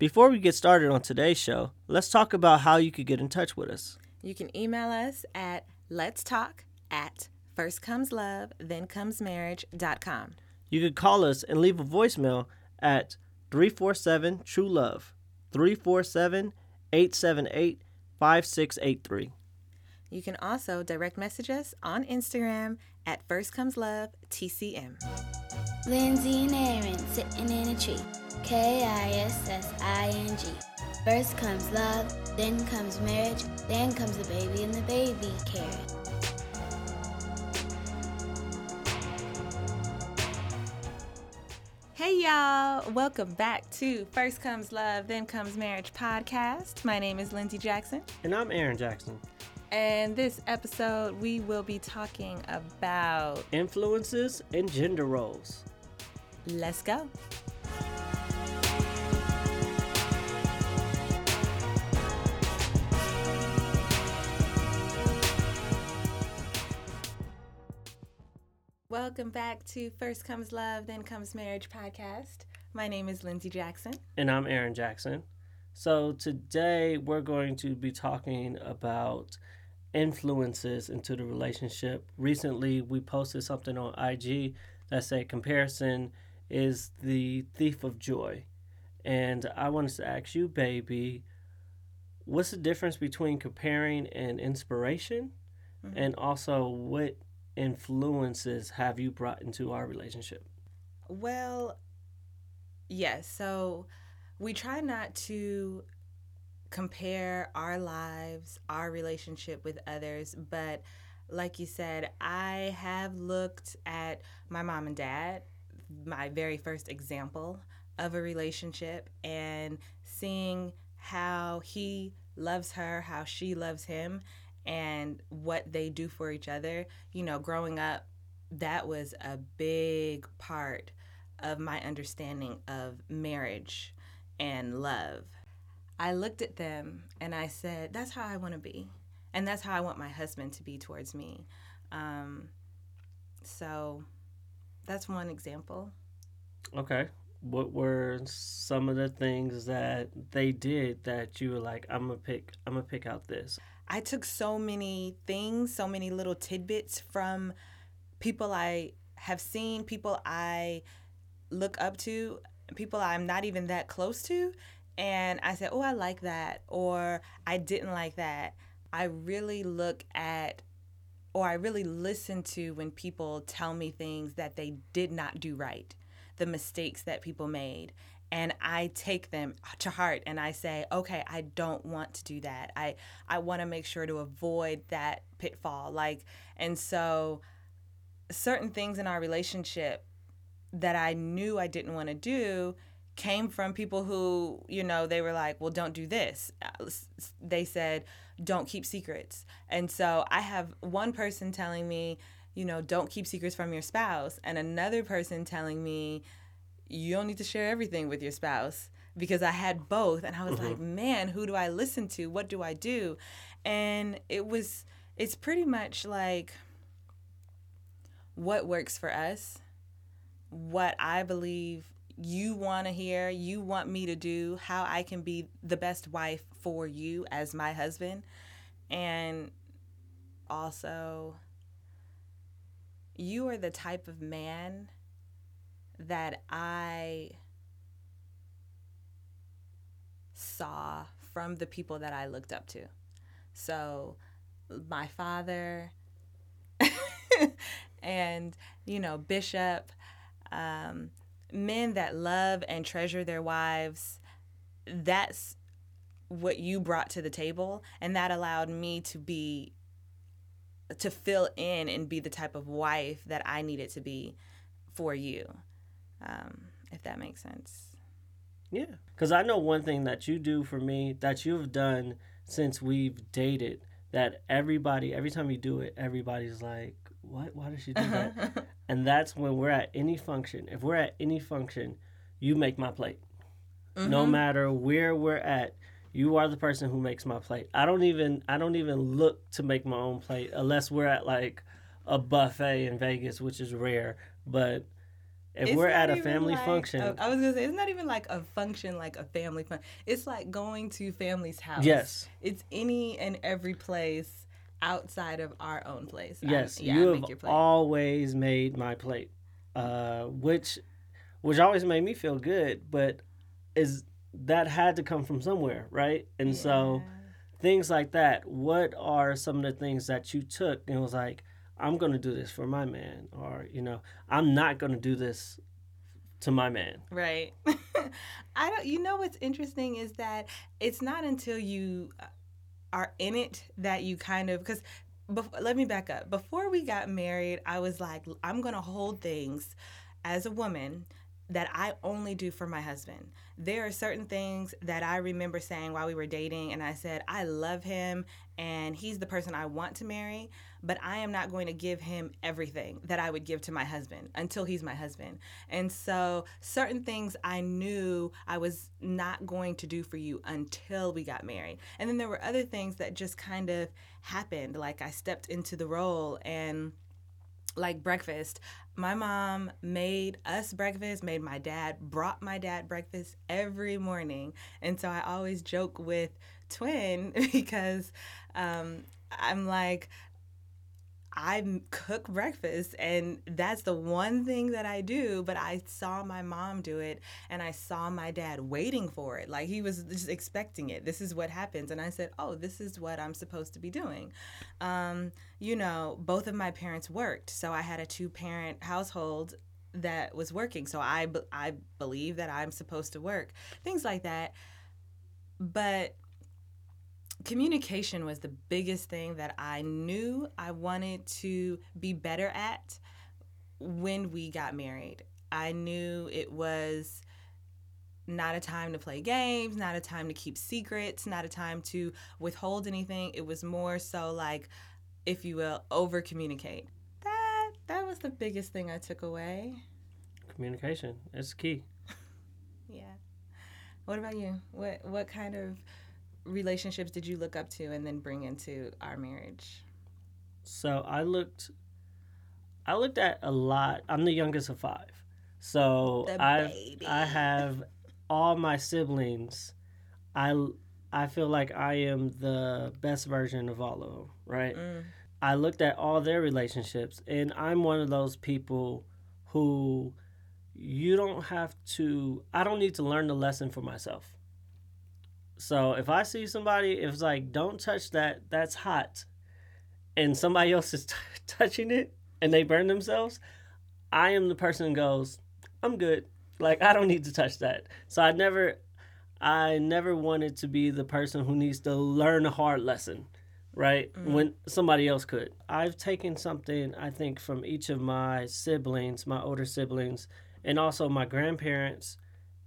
Before we get started on today's show, let's talk about how you could get in touch with us. You can email us at let's talk at first comes love, then comes marriage.com. You could call us and leave a voicemail at 347 True Love, 347 878 5683. You can also direct message us on Instagram at First Comes Love TCM. Lindsay and Aaron sitting in a tree. K I S S I N G. First comes love, then comes marriage, then comes the baby and the baby carriage. Hey y'all, welcome back to First Comes Love, Then Comes Marriage podcast. My name is Lindsay Jackson, And I'm Aaron Jackson. and this episode we will be talking about Influences and gender roles. Let's Go. Welcome back to First Comes Love, Then Comes Marriage podcast. My name is Lindsay Jackson. And I'm Aaron Jackson. So today we're going to be talking about influences into the relationship. Recently, we posted something on IG that said comparison is the thief of joy. And I wanted to ask you, baby, what's the difference between comparing and inspiration? Mm-hmm. And also, what influences have you brought into our relationship? Well, yes. So we try not to compare our lives, our relationship with others, but like you said, I have looked at my mom and dad, my very first example of a relationship, and seeing how he loves her, how she loves him, and what they do for each other. You know, growing up, that was a big part of my understanding of marriage and love. I looked at them and I said, that's how I want to be. And that's how I want my husband to be towards me. Um, so that's one example. Okay. What were some of the things that they did that you were like, I'm gonna pick I'm gonna pick out this? I took so many things, so many little tidbits from people I have seen, people I look up to, people I'm not even that close to. And I said, oh, I like that, or I didn't like that. I really look at, or I really listen to when people tell me things that they did not do right, the mistakes that people made and I take them to heart and I say, okay, I don't want to do that. I I want to make sure to avoid that pitfall. Like, and so certain things in our relationship that I knew I didn't want to do came from people who, you know, they were like, well, don't do this. Uh, They said, don't keep secrets. And so I have one person telling me, you know, don't keep secrets from your spouse, and another person telling me, you don't need to share everything with your spouse because I had both and I was like, mm-hmm. man, who do I listen to? What do I do? And it was it's pretty much like what works for us, what I believe you want to hear, you want me to do, how I can be the best wife for you as my husband. And also you are the type of man that I saw from the people that I looked up to. So, my father and, you know, Bishop, um, men that love and treasure their wives, that's what you brought to the table. And that allowed me to be, to fill in and be the type of wife that I needed to be for you um, if that makes sense. Yeah. Because I know one thing that you do for me that you've done since we've dated that everybody, every time you do it, everybody's like, what? Why does she do that? and that's when we're at any function. If we're at any function, you make my plate. No matter where we're at, you are the person who makes my plate. I don't even I don't even look to make my own plate unless we're at like a buffet in Vegas, which is rare. But If It's we're at a family like function, a- I was gonna say it's not even like a function, like a family fun. It's like going to family's house. yes, It's any and every place outside of our own place. I- yes, yeah, you I have make your plate. always made my plate, uh, which, which always made me feel good. But is that had to come from somewhere, right? And so things like that. What are some of the things that you took and was like, I'm gonna do this for my man, or you know, I'm not gonna do this to my man. Right. I don't. You know what's interesting is that it's not until you uh, are in it that you kind of because. Bef- let me back up. Before we got married, I was like, I'm gonna hold things as a woman that I only do for my husband. There are certain things that I remember saying while we were dating, and I said, I love him and he's the person I want to marry, but I am not going to give him everything that I would give to my husband until he's my husband. And so, certain things I knew I was not going to do for you until we got married. And then there were other things that just kind of happened. Like I stepped into the role and like breakfast. My mom made us breakfast, made my dad, brought my dad breakfast every morning. And so I always joke with Twin because um, I'm like, I cook breakfast and that's the one thing that I do, but I saw my mom do it and I saw my dad waiting for it. Like he was just expecting it. This is what happens. And I said, oh, this is what I'm supposed to be doing. Um, you know, both of my parents worked. So I had a two parent household that was working. So I, I believe that I'm supposed to work, things like that. But communication was the biggest thing that I knew I wanted to be better at when we got married. I knew it was not a time to play games, not a time to keep secrets, not a time to withhold anything. It was more so like, if you will, over communicate. That that was the biggest thing I took away. Communication is key. Yeah. What about you? What what kind of relationships did you look up to and then bring into our marriage? So I looked, I looked at a lot. I'm the youngest of five, so I. I have all my siblings. I I feel like I am the best version of all of them, right? Mm. I looked at all their relationships, and I'm one of those people who you don't have to, I don't need to learn the lesson for myself. So if I see somebody, if it's like, don't touch that, that's hot, and somebody else is t- touching it and they burn themselves, I am the person who goes, I'm good. Like, I don't need to touch that. So I never, I never wanted to be the person who needs to learn a hard lesson right? Mm. When somebody else could. I've taken something, I think, from each of my siblings, my older siblings, and also my grandparents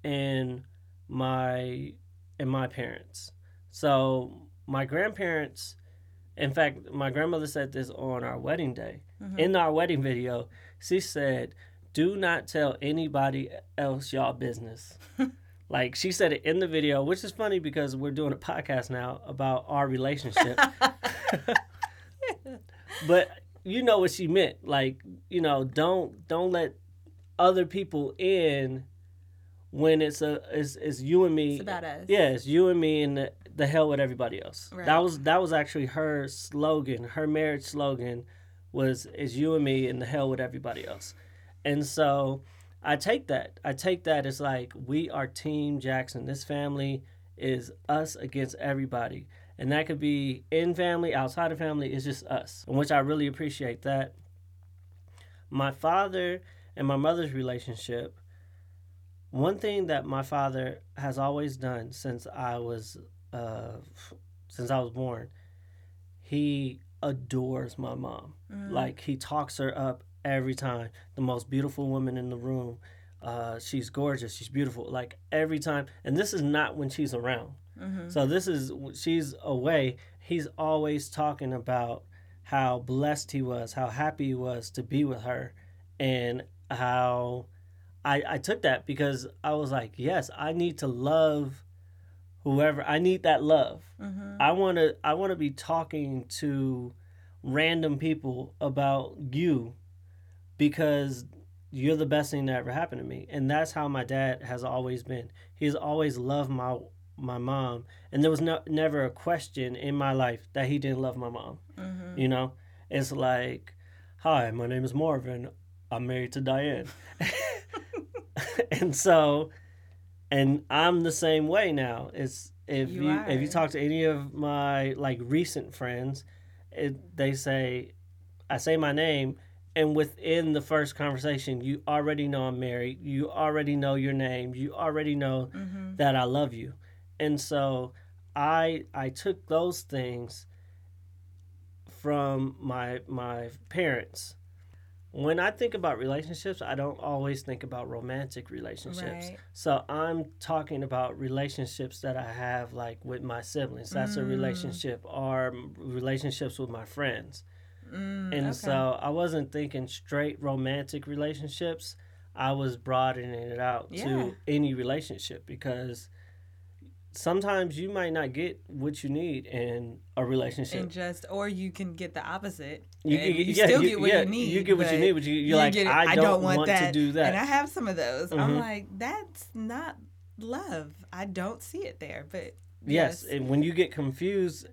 and my and my parents. So my grandparents, in fact, my grandmother said this on our wedding day. Mm-hmm. In our wedding video, she said, "Do not tell anybody else y'all business." Like she said it in the video, which is funny because we're doing a podcast now about our relationship. but you know what she meant. Like, you know, don't don't let other people in when it's a it's, it's you and me. It's about us. Yeah, it's you and me and the, the hell with everybody else. Right. That was that was actually her slogan. Her marriage slogan was "Is you and me and the hell with everybody else." And so I take that. I take that as like we are Team Jackson. This family is us against everybody. And that could be in family, outside of family, it's just us. Which I really appreciate that. My father and my mother's relationship, one thing that my father has always done since I was uh, since I was born, he adores my mom. Like he talks her up every time. The most beautiful woman in the room. Uh, she's gorgeous. She's beautiful. Like every time. And this is not when she's around. So this is she's away. He's always talking about how blessed he was, how happy he was to be with her, and how I I took that because I was like, yes, I need to love whoever. I need that love. I want to I want to be talking to random people about you because you're the best thing that ever happened to me. And that's how my dad has always been. He's always loved my my mom, and there was no never a question in my life that he didn't love my mom. Mm-hmm. You know, it's like, hi, my name is Marvin. I'm married to Diane, and so, and I'm the same way now. It's if You you, if you talk to any of my like recent friends, it, they say, I say my name, and within the first conversation, you already know I'm married. You already know your name. You already know Mm-hmm. that I love you. And so I I took those things from my my parents. When I think about relationships, I don't always think about romantic relationships. Right. So I'm talking about relationships that I have like with my siblings. That's a Mm. relationship or relationships with my friends. Mm, And okay. so I wasn't thinking straight romantic relationships. I was broadening it out Yeah. to any relationship because sometimes you might not get what you need in a relationship. and just or you can get the opposite. You, you- you yeah, still you- get what yeah, you need. You get what you need, but you, you're you like, get it, I, don't want, that. to do that. And I have some of those. I'm Mhm. like, that's not love. I don't see it there. But Yes, yes. and when you get confused,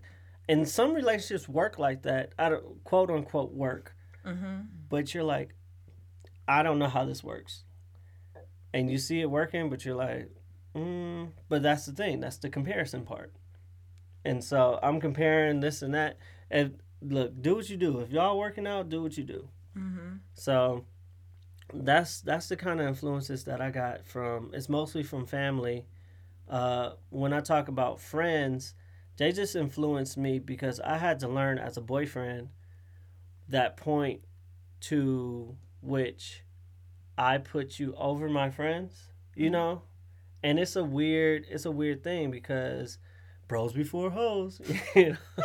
and some relationships work like that, I don't quote unquote work, hmm but you're like, I don't know how this works, and you see it working, but you're like, mm, but that's the thing, that's the comparison part, and so I'm comparing this and that, and look, do what you do. If y'all working out, do what you do. hmm So that's that's the kind of influences that I got from. It's mostly from family. Uh, when I talk about friends, they just influenced me because I had to learn as a boyfriend that point to which I put you over my friends. You know, and it's a weird it's a weird thing because bros before hoes. you know?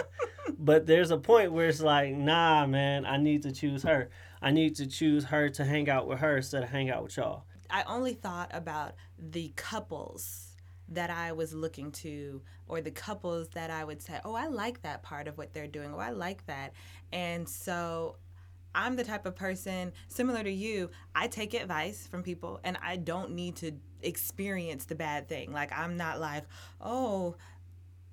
but there's a point where it's like, nah, man, I need to choose her. I need to choose her to hang out with her instead of hang out with y'all. I only thought about the couples that I was looking to, or the couples that I would say, oh, I like that part of what they're doing, oh, I like that. And so I'm the type of person, similar to you, I take advice from people and I don't need to experience the bad thing. Like, I'm not like, oh,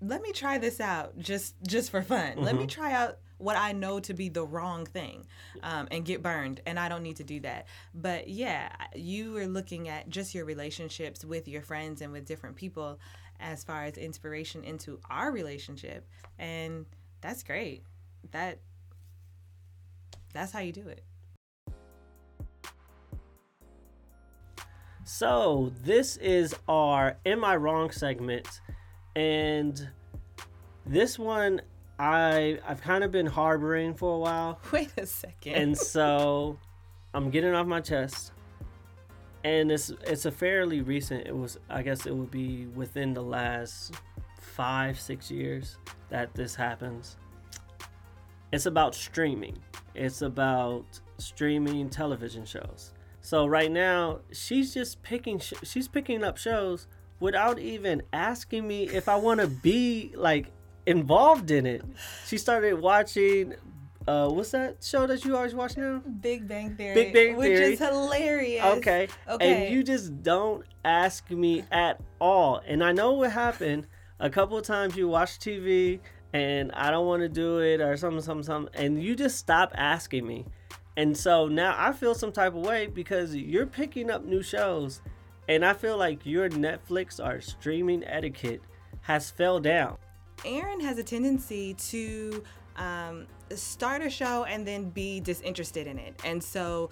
let me try this out just just for fun. Let me try out what I know to be the wrong thing um, and get burned. And I don't need to do that. But yeah, you were looking at just your relationships with your friends and with different people as far as inspiration into our relationship. And that's great. That that's how you do it. So this is our Am I Wrong segment. And this one I I've kind of been harboring for a while. Wait a second. and so I'm getting off my chest. And it's it's a fairly recent. It was I guess it would be within the last five six years that this happens. It's about streaming. It's about streaming television shows. So right now she's just picking sh- she's picking up shows without even asking me if I want to be like involved in it. She started watching uh what's that show that you always watch now? Big Bang Theory. Big Bang Theory. which is hilarious. Okay. Okay. And you just don't ask me at all. And I know what happened. A couple of times you watch TV and I don't want to do it or something, something, something. And you just stop asking me. And so now I feel some type of way because you're picking up new shows. And I feel like your Netflix or streaming etiquette has fell down. Aaron has a tendency to um, start a show and then be disinterested in it. And so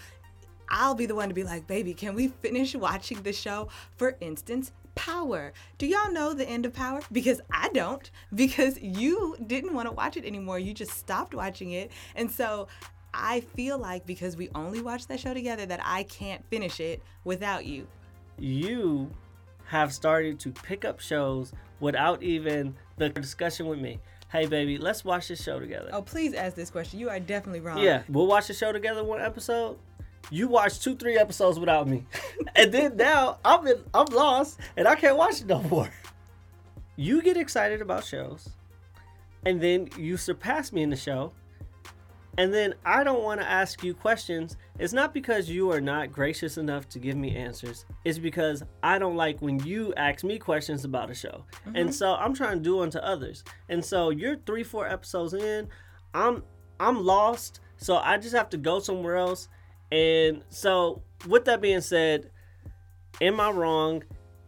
I'll be the one to be like, baby, can we finish watching the show? For instance, Power. Do y'all know the end of Power? Because I don't, because you didn't want to watch it anymore. You just stopped watching it. And so I feel like because we only watched that show together, that I can't finish it without you. you have started to pick up shows without even the discussion with me. Hey, baby, let's watch this show together. Oh, please ask this question. You are definitely wrong. Yeah, we'll watch the show together one episode. You watch two, three episodes without me, and then now I'm in, I'm lost and I can't watch it no more. You get excited about shows, and then you surpass me in the show, and then I don't want to ask you questions, It's not because you are not gracious enough to give me answers. It's because I don't like when you ask me questions about a show. And mm-hmm. so I'm trying to do unto others. And so you're three, four episodes in. I'm I'm lost. So I just have to go somewhere else. And so with that being said, am I wrong?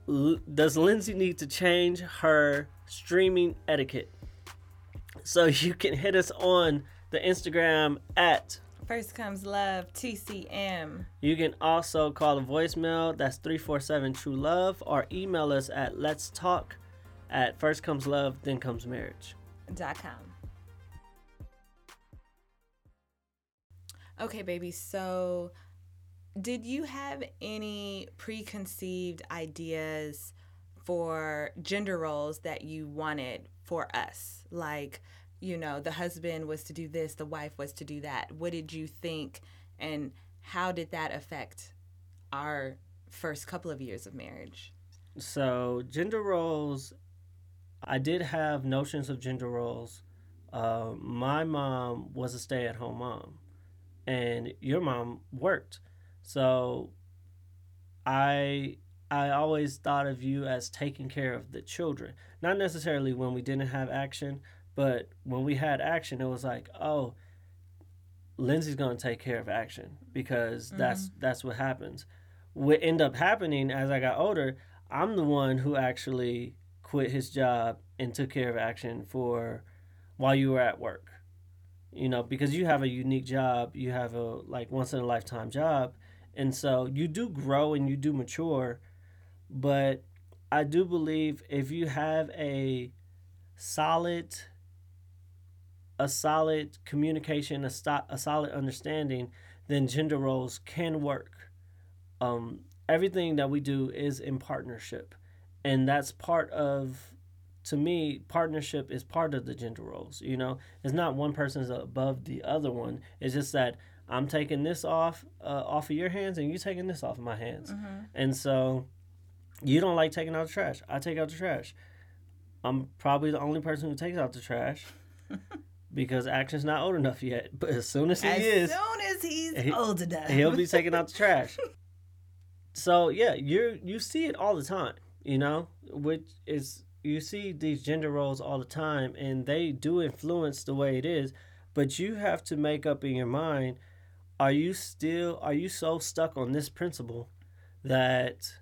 L- does Lindsay need to change her streaming etiquette? So you can hit us on the Instagram at First comes love, TCM. You can also call the voicemail, that's 347 True Love, or email us at let's talk at first comes love, then comes marriage. Okay, baby. So, did you have any preconceived ideas for gender roles that you wanted for us? Like, you know, the husband was to do this, the wife was to do that. What did you think, and how did that affect our first couple of years of marriage? So, gender roles, I did have notions of gender roles. Uh, my mom was a stay at home mom, and your mom worked. So, I I always thought of you as taking care of the children. Not necessarily when we didn't have action, but when we had action, it was like, oh, Lindsay's gonna take care of action because mm-hmm. that's that's what happens. What ended up happening as I got older, I'm the one who actually quit his job and took care of action for while you were at work. You know, because you have a unique job, you have a like once in a lifetime job, and so you do grow and you do mature, but I do believe if you have a solid a solid communication, a, sto- a solid understanding, then gender roles can work. Um, everything that we do is in partnership, and that's part of, to me, partnership is part of the gender roles. You know, it's not one person's above the other one. It's just that I'm taking this off uh, off of your hands, and you taking this off of my hands, and so you don't like taking out the trash. I take out the trash. I'm probably the only person who takes out the trash because Action's not old enough yet. But as soon as he as is, as soon as he's he- old enough, he'll be taking out the trash. So yeah, you you see it all the time, you know, which is you see these gender roles all the time, and they do influence the way it is. But you have to make up in your mind: Are you still are you so stuck on this principle that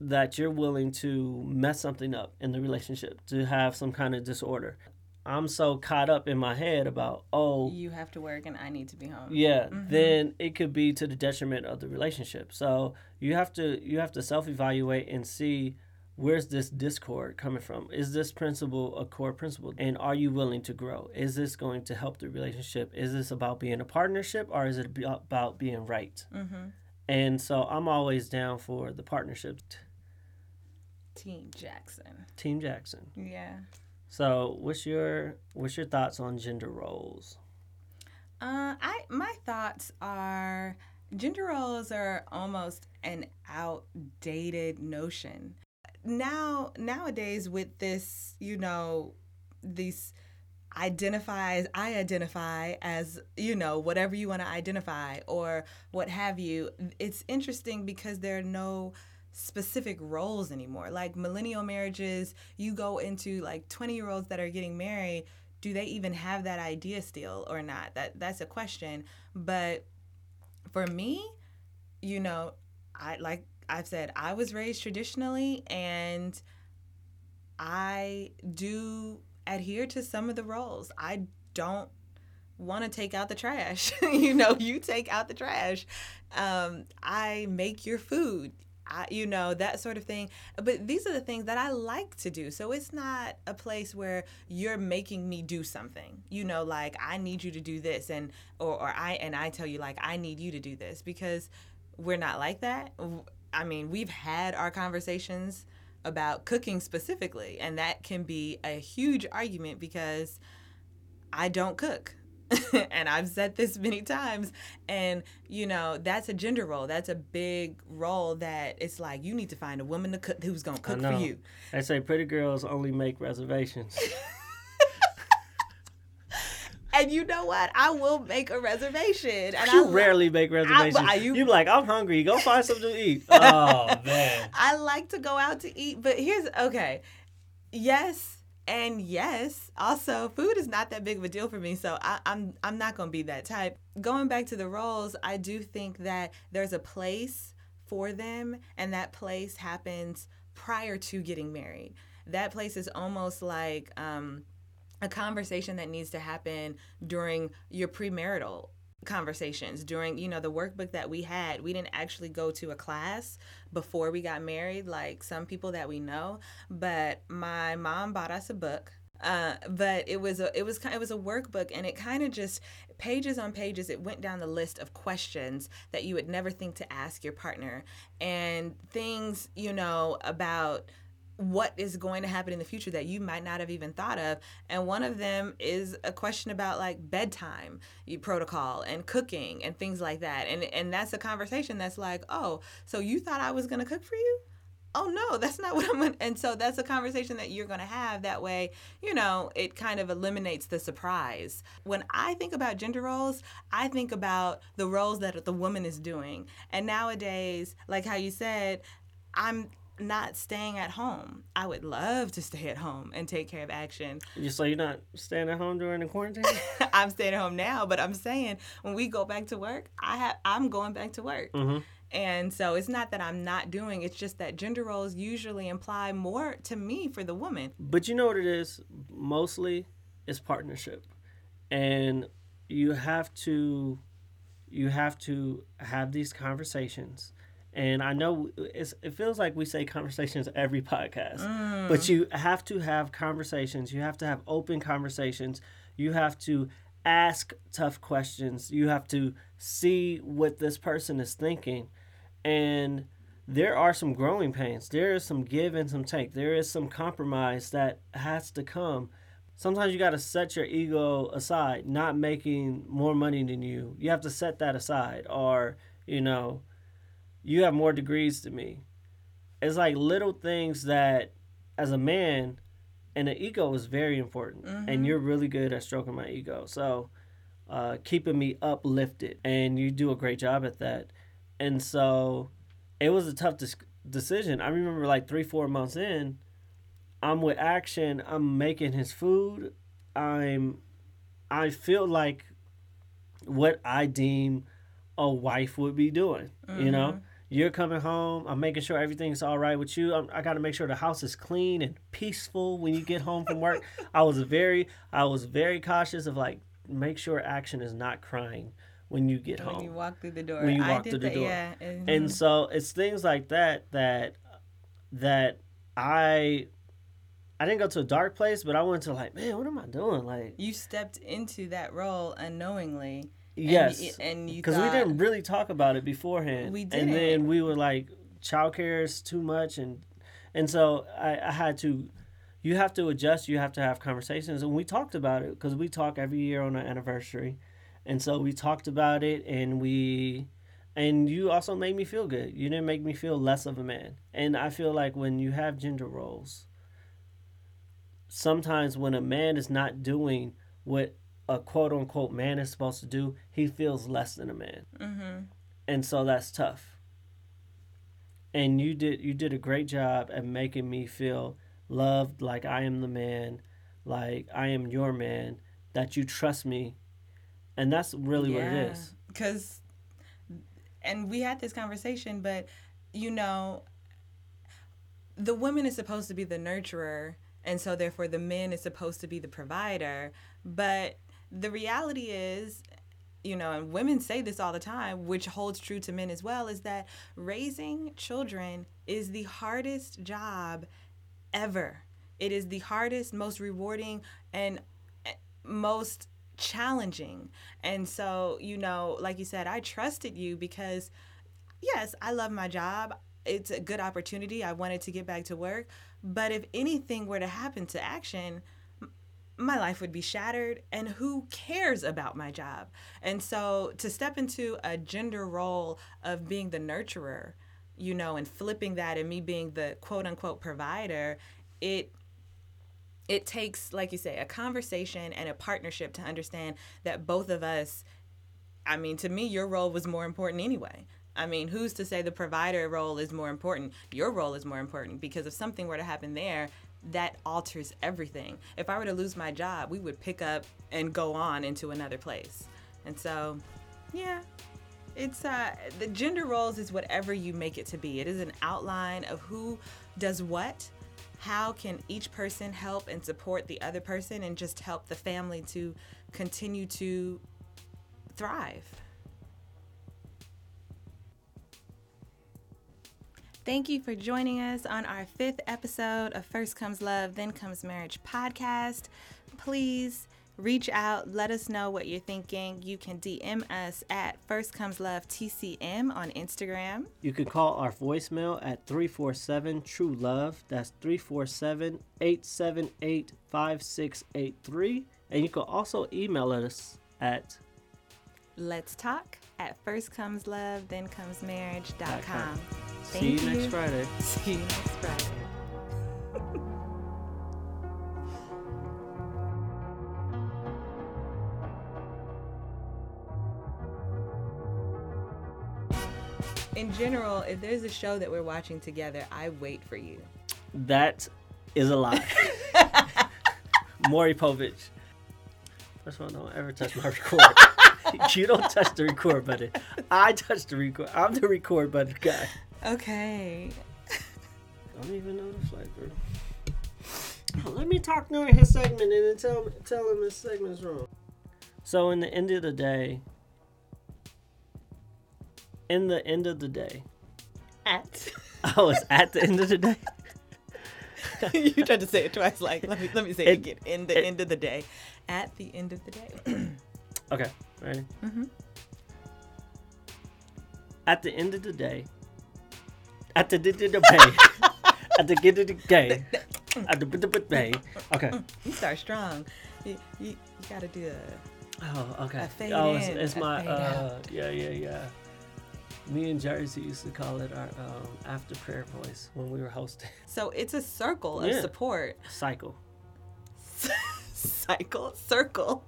that you're willing to mess something up in the relationship to have some kind of disorder? I'm so caught up in my head about oh you have to work and I need to be home. yeah mm-hmm. then it could be to the detriment of the relationship so you have to you have to self-evaluate and see where's this discord coming from is this principle a core principle and are you willing to grow is this going to help the relationship is this about being a partnership or is it about being right Mm-hmm. and so i'm always down for the partnership Team Jackson. team jackson Yeah. so what's your what's your thoughts on gender roles Uh, I my thoughts are gender roles are almost an outdated notion. Now nowadays with this, you know, these identifies I identify as, you know, whatever you want to identify or what have you. It's interesting because there are no specific roles anymore. Like millennial marriages, you go into like 20 year olds that are getting married, do they even have that idea still or not? That that's a question. But for me, you know, I like I've said, I was raised traditionally and I do adhere to some of the roles. I don't want to take out the trash. you know, you take out the trash. Um, I make your food. I, you know, that sort of thing. But these are the things that I like to do. So it's not a place where you're making me do something. You know, like I need you to do this and or, or I and I tell you like I need you to do this because we're not like that. I mean, we've had our conversations about cooking specifically, and that can be a huge argument because I don't cook. and I've said this many times. And, you know, that's a gender role. That's a big role that it's like you need to find a woman to cook who's going to cook for you. they say pretty girls only make reservations And and you know what? I will make a reservation. And you I rarely make reservations. I- you- you be like, I'm hungry. Go find something to eat. Oh man. I like to go out to eat, but here's okay. Yes and yes. Also, food is not that big of a deal for me, so I, I'm I'm not gonna be that type. Going back to the roles, I do think that there's a place for them, and that place happens prior to getting married. That place is almost like um, a conversation that needs to happen during your premarital conversations during you know the workbook that we had. We didn't actually go to a class before we got married like some people that we know but my mom bought us a book uh, but it was a it was it was a workbook and it kind of just pages on pages it went down the list of questions that you would never think to ask your partner. And things you know about what is going to happen in the future that you might not have even thought of. And one of them is a question about like bedtime protocol and cooking and things like that. And and that's a conversation that's like oh so you thought i was going to cook for you? Oh no that's not what i'm to and so that's a conversation that you're going to have. That way you know it kind of eliminates the surprise. When i think about gender roles i think about the roles that the woman is doing. And nowadays like how you said i'm not staying at home. I would love to stay at home and take care of action. You so you're not staying at home during the quarantine? I'm staying at home now, but I'm saying when we go back to work, I have I'm going back to work. hmm And so it's not that I'm not doing, it's just that gender roles usually imply more to me for the woman. But you know what it is? Mostly it's partnership. And you have to you have to have these conversations. And I know it's, it feels like we say conversations every podcast, mm. but you have to have conversations. You have to have open conversations. You have to ask tough questions. You have to see what this person is thinking. And there are some growing pains. There is some give and some take. There is some compromise that has to come. Sometimes you got to set your ego aside, not making more money than you. You have to set that aside. Or, you know, you have more degrees than me. It's like little things that, as a man, and the ego is very important. And you're really good at stroking my ego. So, uh, keeping me uplifted. And you do a great job at that. And so, it was a tough dis- decision. I remember like three, four months in, I'm with action. I'm making his food. I'm, I feel like what I deem a wife would be doing. You know, you're coming home. I'm making sure everything's all right with you. I'm, I got to make sure the house is clean and peaceful when you get home from work. I was very, I was very cautious of like make sure action is not crying when you get home When you walk through the door. when you I walk did through the that, door. Yeah. mhm. and so it's things like that that that I I didn't go to a dark place, but I went to like, man, what am I doing? Like, you stepped into that role unknowingly. And yes, and you because we didn't really talk about it beforehand. We and didn't. then we were like, childcare is too much, and and so I, I had to. You have to adjust. You have to have conversations, and we talked about it because we talk every year on our anniversary, and so we talked about it, and we, and you also made me feel good. You didn't make me feel less of a man, and I feel like when you have gender roles, sometimes when a man is not doing what a quote unquote man is supposed to do, he feels less than a man. Mm-hmm. And so that's tough. And you did you did a great job at making me feel loved like I am the man, like I am your man, that you trust me. And that's really what it is. Because, and we had this conversation, but you know, the woman is supposed to be the nurturer, and so therefore the man is supposed to be the provider. But the reality is, you know, and women say this all the time, which holds true to men as well, is that raising children is the hardest job ever. It is the hardest, most rewarding, and eh, most challenging. And so, you know, like you said, I trusted you because, yes, I love my job. It's a good opportunity. I wanted to get back to work. But if anything were to happen to action, my life would be shattered and who cares about my job and so to step into a gender role of being the nurturer you know and flipping that and me being the quote unquote provider it it takes, like you say, a conversation and a partnership to understand that both of us, I mean, to me, your role was more important anyway. I mean, who's to say the provider role is more important? Your role is more important because if something were to happen there, that alters everything. If I were to lose my job, we would pick up and go on into another place. And so, yeah, it's uh the gender roles is whatever you make it to be. It is an outline of who does what how can each person help and support the other person and just help the family to continue to thrive? Thank you for joining us on our fifth episode of First Comes Love, Then Comes Marriage podcast. Please reach out, let us know what you're thinking. You can DM us at First Comes Love TCM on Instagram. You can call our voicemail at 347 True Love. That's 347 878 5683. And you can also email us at Let's talk at First Comes Love, Then Comes Marriage.com. See you next Friday. See you next Friday. In general, if there's a show that we're watching together, I wait for you. That is a lie. Maury Povich. First of all, don't ever touch my record. you don't touch the record button. I touch the record. I'm the record button guy. Okay. Don't even know the flavor. Oh, let me talk during his segment and then tell tell him his segment's wrong. So in the end of the day, in the end of the day, At. oh, it's at the end of the day. you tried to say it twice. Like, let me let me say it, It- again. In the it- end of the day. At the end of the day. Okay, ready? Mhm. At the end of the day, at the end of the day, at the of the day, at the the day. Okay. you start strong. You, you, you gotta do a. Oh, okay. A fade oh, it's, in, it's my uh, yeah, yeah, yeah. Me and Jersey used to call it our um, after prayer voice when we were hosting. So it's a circle of Yeah. support. Cycle. Cycle, circle.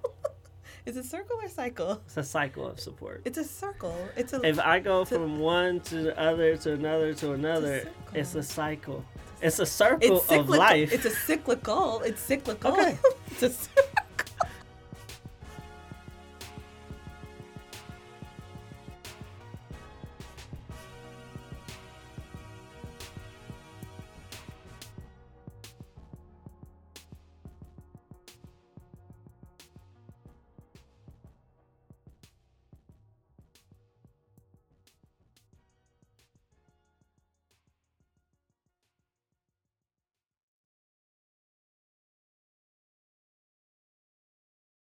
Is it circle or cycle? It's a cycle of support. It's a circle. It's a. If I go It's a- from one to the other to another to another, circle. it's a cycle. It's a circle it's of life. It's a cyclical. It's cyclical. Okay. it's a.